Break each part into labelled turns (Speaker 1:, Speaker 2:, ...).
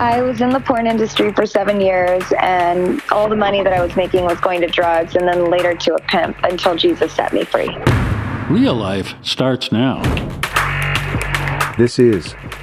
Speaker 1: I was in the porn industry for seven years, and all the money that I was making was going to drugs and then later to a pimp until Jesus set me free.
Speaker 2: Real life starts now.
Speaker 3: This is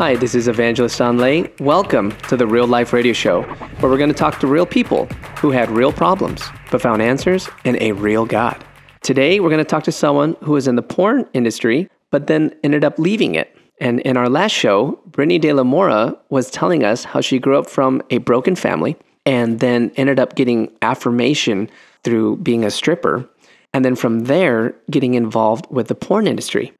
Speaker 4: Hi, this is Evangelist Anh Le. Welcome to the Real Life Radio Show, where we're going to talk to real people who had real problems but found answers in a real God. Today, we're going to talk to someone who was in the porn industry but then ended up leaving it. And in our last show, Brittni De La Mora was telling us how she grew up from a broken family and then ended up getting affirmation through being a stripper. And then from there, getting involved with the porn industry.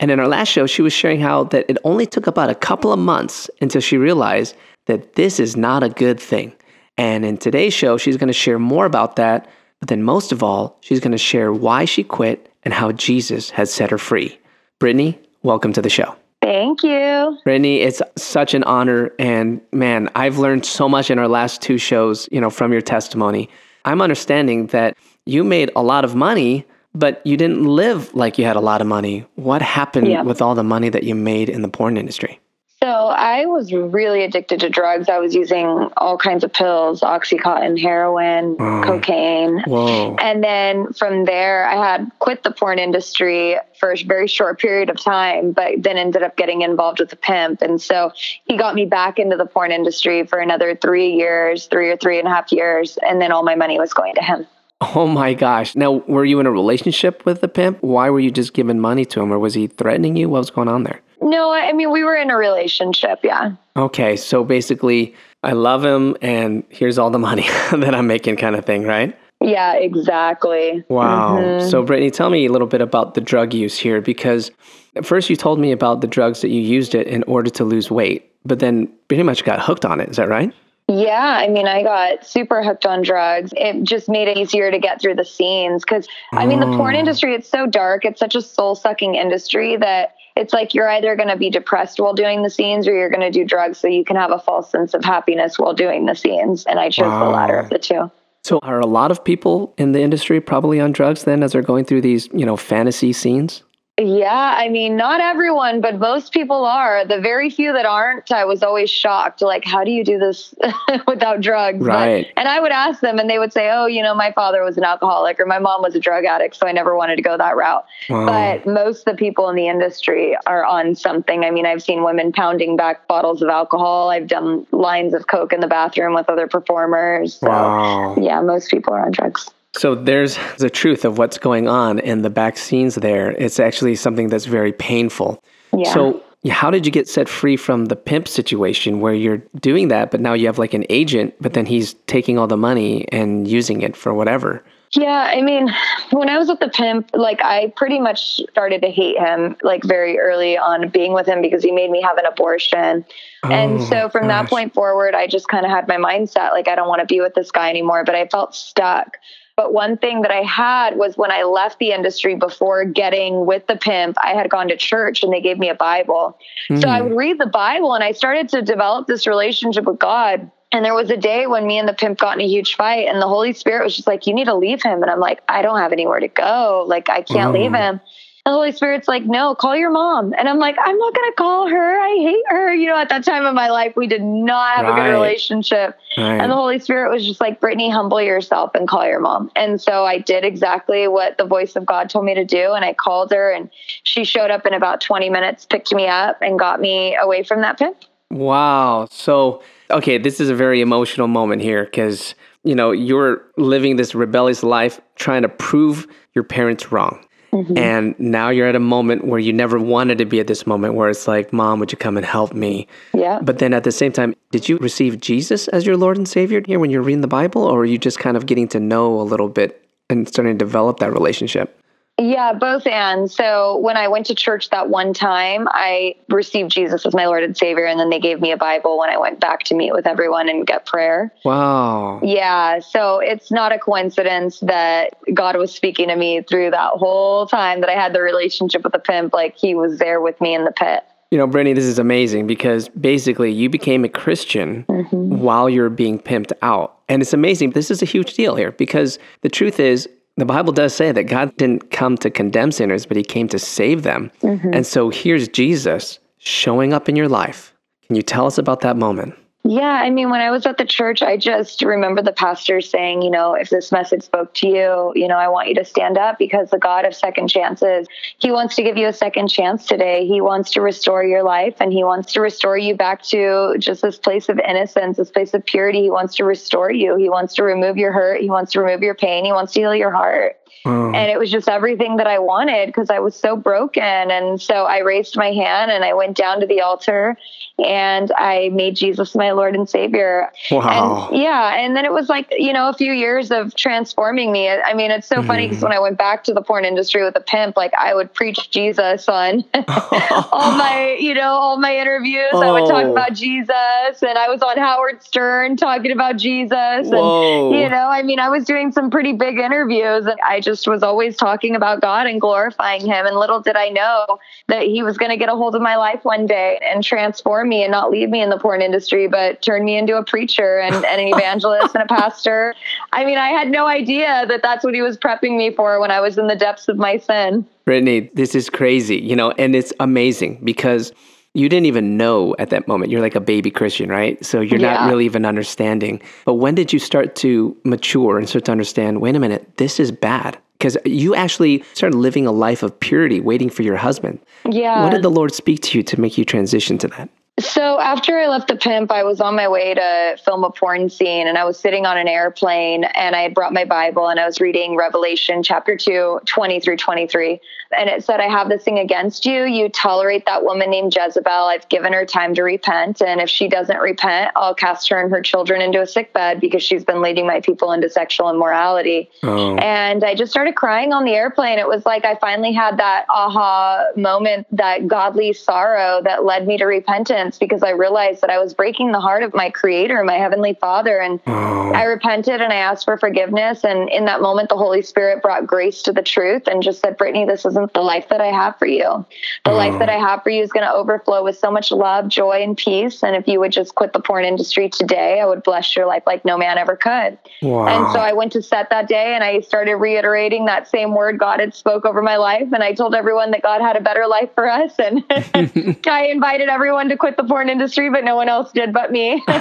Speaker 4: And in our last show, she was sharing how that it only took about a couple of months until she realized that this is not a good thing. And in today's show, she's going to share more about that. But then, most of all, she's going to share why she quit and how Jesus has set her free. Brittni, welcome to the show.
Speaker 1: Thank you.
Speaker 4: Brittni, it's such an honor. And man, I've learned so much in our last two shows, you know, from your testimony. I'm understanding that you made a lot of money, but you didn't live like you had a lot of money. What happened
Speaker 1: Yeah.
Speaker 4: with all the money that you made in the porn industry?
Speaker 1: So I was really addicted to drugs. I was using all kinds of pills, Oxycontin, heroin,
Speaker 4: Wow.
Speaker 1: cocaine.
Speaker 4: Whoa.
Speaker 1: And then from there, I had quit the porn industry for a very short period of time, but then ended up getting involved with a pimp. And so he got me back into the porn industry for another three years, three or three and a half years. And then all my money was going to him.
Speaker 4: Oh my gosh. Now, were you in a relationship with the pimp? Why were you just giving money to him or was he threatening you? What was going on there?
Speaker 1: No, I mean, we were in a relationship. Yeah.
Speaker 4: Okay, so basically, I love him and here's all the money that I'm making, kind of thing, right?
Speaker 1: Yeah, exactly.
Speaker 4: Wow.
Speaker 1: Mhm.
Speaker 4: So, Brittni, tell me a little bit about the drug use here because at first you told me about the drugs that you used it in order to lose weight, but then pretty much got hooked on it. Is that right?
Speaker 1: Yeah, I mean, I got super hooked on drugs. It just made it easier to get through the scenes because, I mean, the porn
Speaker 4: Oh.
Speaker 1: industry, it's so dark. It's such a soul sucking industry that it's like you're either going to be depressed while doing the scenes or you're going to do drugs so you can have a false sense of happiness while doing the scenes. And I chose the latter of the two.
Speaker 4: So, are a lot of people in the industry probably on drugs then as they're going through these, you know, fantasy scenes?
Speaker 1: Yeah, I mean, not everyone, but most people are. The very few that aren't, I was always shocked. Like, how do you do this without drugs? But-
Speaker 4: Right.
Speaker 1: and I would ask them, and they would say, oh, you know, my father was an alcoholic or my mom was a drug addict, so I never wanted to go that route.
Speaker 4: Wow.
Speaker 1: But most of the people in the industry are on something. I mean, I've seen women pounding back bottles of alcohol, I've done lines of Coke in the bathroom with other performers. So,
Speaker 4: Wow.
Speaker 1: yeah, most people are on drugs.
Speaker 4: So there's the truth of what's going on in the back scenes there. It's actually something that's very painful.
Speaker 1: Yeah.
Speaker 4: So how did you get set free from the pimp situation where you're doing that, but now you have like an agent, but then he's taking all the money and using it for whatever?
Speaker 1: Yeah, I mean, when I was with the pimp, like I pretty much started to hate him like very early on being with him because he made me have an abortion. and
Speaker 4: Oh,
Speaker 1: so from that point forward, I just kind of had my mindset like I don't want to be with this guy anymore, but I felt stuck. But one thing that I had was when I left the industry before getting with the pimp, I had gone to church and they gave me a Bible. So I would hmm. read the Bible and I started to develop this relationship with God. And there was a day when me and the pimp got in a huge fight, and the Holy Spirit was just like, You need to leave him. And I'm like, I don't have anywhere to go. Like, I can't leave oh. him. The Holy Spirit's like, No, call your mom. And I'm like, I'm not going to call her. I hate her. You know, at that time of my life, we did not have a good relationship.
Speaker 4: Right.
Speaker 1: And the Holy Spirit was just like, Brittni, humble yourself and call your mom. And so I did exactly what the voice of God told me to do. And I called her, and she showed up in about 20 minutes, picked me up, and got me away from that pimp.
Speaker 4: Wow. So, okay, this is a very emotional moment here because, you know, you're living this rebellious life trying to prove your parents wrong. Mm-hmm. And now you're at a moment where you never wanted to be at this moment where it's like, Mom, would you come and help me?
Speaker 1: Yeah.
Speaker 4: But then at the same time, did you receive Jesus as your Lord and Savior here when you're reading the Bible, or are you just kind of getting to know a little bit and starting to develop that relationship?
Speaker 1: Yeah, both and. So when I went to church that one time, I received Jesus as my Lord and Savior, and then they gave me a Bible when I went back to meet with everyone and get prayer.
Speaker 4: Wow.
Speaker 1: Yeah, so it's not a coincidence that God was speaking to me through that whole time that I had the relationship with the pimp. Like he was there with me in the pit.
Speaker 4: You know, Brittni, this is amazing because basically you became a Christian mm-hmm. while you're being pimped out. And it's amazing. This is a huge deal here because the truth is, the Bible does say that God didn't come to condemn sinners, but he came to save them. Mm-hmm. And so here's Jesus showing up in your life. Can you tell us about that moment?
Speaker 1: Yeah, I mean, when I was at the church, I just remember the pastor saying, you know, if this message spoke to you, you know, I want you to stand up because the God of second chances, he wants to give you a second chance today. He wants to restore your life and he wants to restore you back to just this place of innocence, this place of purity. He wants to restore you. He wants to remove your hurt. He wants to remove your pain. He wants to heal your heart. And it was just everything that I wanted because I was so broken. And so I raised my hand and I went down to the altar and I made Jesus my Lord and Savior.
Speaker 4: Wow.
Speaker 1: And yeah. And then it was like, you know, a few years of transforming me. I mean, it's so funny because mm-hmm. when I went back to the porn industry with a pimp, like I would preach Jesus on all my, you know, all my interviews. Oh. I would talk
Speaker 4: Oh.
Speaker 1: about Jesus and I was on Howard Stern talking about Jesus.
Speaker 4: Whoa.
Speaker 1: And, you know, I mean, I was doing some pretty big interviews and I just was always talking about God and glorifying him. And little did I know that he was going to get a hold of my life one day and transform me and not leave me in the porn industry, but turn me into a preacher and, and an evangelist and a pastor. I mean, I had no idea that that's what he was prepping me for when I was in the depths of my sin.
Speaker 4: Brittni, this is crazy, you know, and it's amazing because you didn't even know at that moment. You're like a baby Christian, right? So you're not really even understanding. But when did you start to mature and start to understand, wait a minute, this is bad? Because you actually started living a life of purity, waiting for your husband.
Speaker 1: Yeah.
Speaker 4: What did the Lord speak to you to make you transition to that?
Speaker 1: So after I left the pimp, I was on my way to film a porn scene and I was sitting on an airplane and I had brought my Bible and I was reading Revelation chapter 2, 20 through 23. And it said, I have this thing against you. You tolerate that woman named Jezebel. I've given her time to repent. And if she doesn't repent, I'll cast her and her children into a sick bed because she's been leading my people into sexual immorality.
Speaker 4: Oh.
Speaker 1: And I just started crying on the airplane. It was like I finally had that aha moment, that godly sorrow that led me to repentance because I realized that I was breaking the heart of my creator, my heavenly father. And oh. I repented and I asked for forgiveness. And in that moment, the Holy Spirit brought grace to the truth and just said, Brittni, this isn't the life that I have for you. The life that oh. I have for you is going to overflow with so much love, joy, and peace. And if you would just quit the porn industry today, I would bless your life like no man ever could.
Speaker 4: Wow.
Speaker 1: And so I went to set that day and I started reiterating that same word God had spoke over my life. And I told everyone that God had a better life for us. And I invited everyone to quit the porn industry, but no one else did but me. so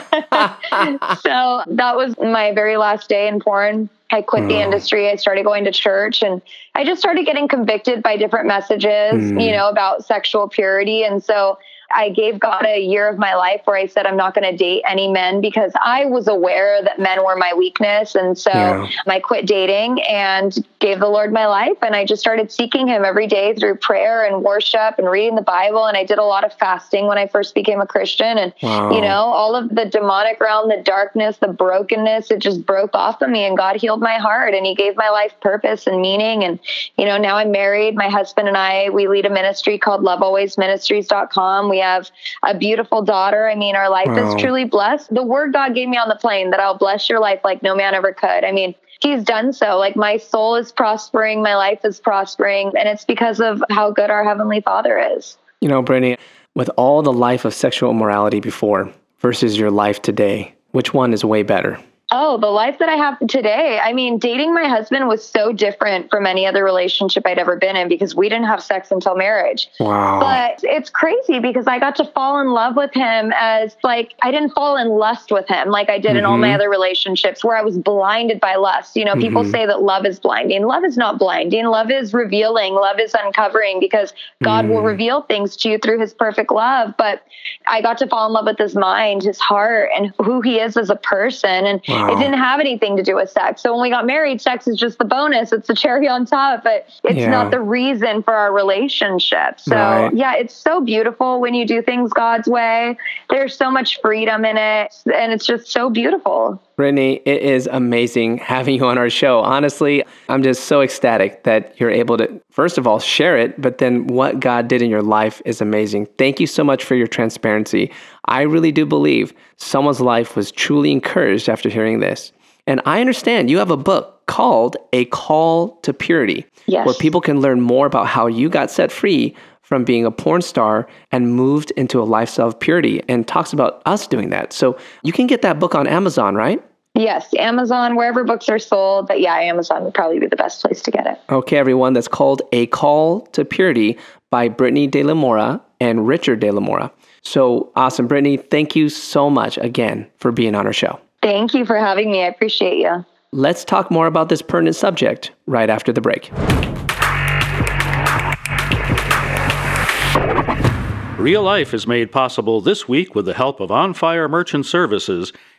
Speaker 1: that was my very last day in porn. I quit the hmm. industry. I started going to church and I just started getting convicted by different messages, hmm. you know, about sexual purity. And so I gave God a year of my life where I said, I'm not going to date any men because I was aware that men were my weakness. And so
Speaker 4: Yeah.
Speaker 1: I quit dating and gave the Lord my life. And I just started seeking Him every day through prayer and worship and reading the Bible. And I did a lot of fasting when I first became a Christian. And,
Speaker 4: Wow.
Speaker 1: you know, all of the demonic realm, the darkness, the brokenness, it just broke off of me. And God healed my heart and He gave my life purpose and meaning. And, you know, now I'm married. My husband and I, we lead a ministry called lovealwaysministries.com. We have a beautiful daughter. I mean, our life
Speaker 4: Wow.
Speaker 1: is truly blessed. The word God gave me on the plane that I'll bless your life like no man ever could. I mean, He's done so. Like my soul is prospering, my life is prospering, and it's because of how good our Heavenly Father is.
Speaker 4: You know, Brittni, with all the life of sexual immorality before versus your life today, which one is way better?
Speaker 1: Oh, the life that I have today. I mean, dating my husband was so different from any other relationship I'd ever been in because we didn't have sex until marriage.
Speaker 4: Wow.
Speaker 1: But it's crazy because I got to fall in love with him as like I didn't fall in lust with him like I did in all my mm-hmm. other relationships where I was blinded by lust. You know, people mm-hmm. say that love is blinding. Love is not blinding. Love is revealing. Love is uncovering because God will mm. reveal things to you through his perfect love. But I got to fall in love with his mind, his heart, and who he is as a person. And
Speaker 4: Wow.
Speaker 1: It didn't have anything to do with sex. So when we got married, sex is just the bonus. It's the cherry on top, but it's
Speaker 4: Yeah.
Speaker 1: not the reason for our relationship. So
Speaker 4: Right.
Speaker 1: yeah, it's so beautiful when you do things God's way. There's so much freedom in it, and it's just so beautiful.
Speaker 4: Brittni, it is amazing having you on our show. Honestly, I'm just so ecstatic that you're able to, first of all, share it, but then what God did in your life is amazing. Thank you so much for your transparency. I really do believe someone's life was truly encouraged after hearing this. And I understand you have a book called A Call to Purity,
Speaker 1: Yes.
Speaker 4: where people can learn more about how you got set free from being a porn star and moved into a lifestyle of purity and talks about us doing that. So you can get that book on Amazon, right?
Speaker 1: Yes, Amazon, wherever books are sold. But yeah, Amazon would probably be the best place to get it.
Speaker 4: Okay, everyone, that's called A Call to Purity by Brittni De La Mora and Richard De La Mora. So awesome, Brittni. Thank you so much again for being on our show.
Speaker 1: Thank you for having me. I appreciate you.
Speaker 4: Let's talk more about this pertinent subject right after the break.
Speaker 2: Real Life is made possible this week with the help of On Fire Merchant Services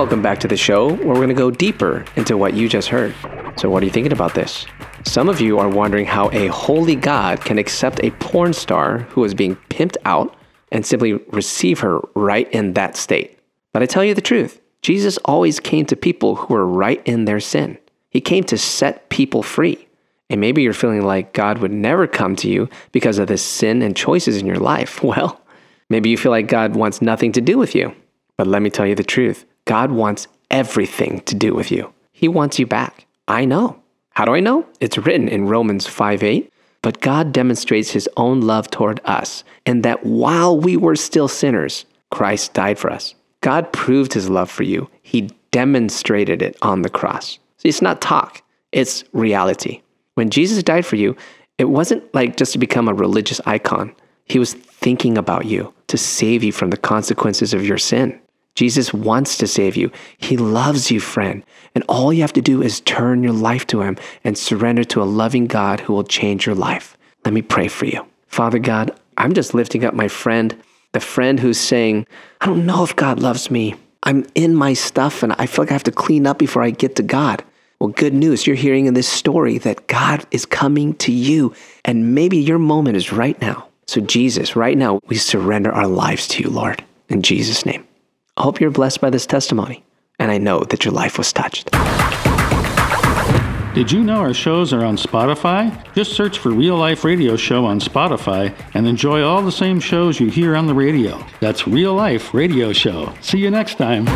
Speaker 4: Welcome back to the show where we're going to go deeper into what you just heard. So, what are you thinking about this? Some of you are wondering how a holy God can accept a porn star who is being pimped out and simply receive her right in that state. But I tell you the truth Jesus always came to people who were right in their sin. He came to set people free. And maybe you're feeling like God would never come to you because of the sin and choices in your life. Well, maybe you feel like God wants nothing to do with you. But let me tell you the truth God wants everything to do with you. He wants you back. I know. How do I know? It's written in Romans 5 8. But God demonstrates his own love toward us, and that while we were still sinners, Christ died for us. God proved his love for you. He demonstrated it on the cross. See, it's not talk, it's reality. When Jesus died for you, it wasn't like just to become a religious icon. He was thinking about you to save you from the consequences of your sin. Jesus wants to save you. He loves you, friend. And all you have to do is turn your life to Him and surrender to a loving God who will change your life. Let me pray for you. Father God, I'm just lifting up my friend, the friend who's saying, I don't know if God loves me. I'm in my stuff and I feel like I have to clean up before I get to God. Well, good news. You're hearing in this story that God is coming to you, and maybe your moment is right now. So, Jesus, right now, we surrender our lives to you, Lord, in Jesus' name. I hope you're blessed by this testimony, and I know that your life was touched.
Speaker 2: Did you know our shows are on Spotify? Just search for Real Life Radio Show on Spotify and enjoy all the same shows you hear on the radio. That's Real Life Radio Show. See you next time.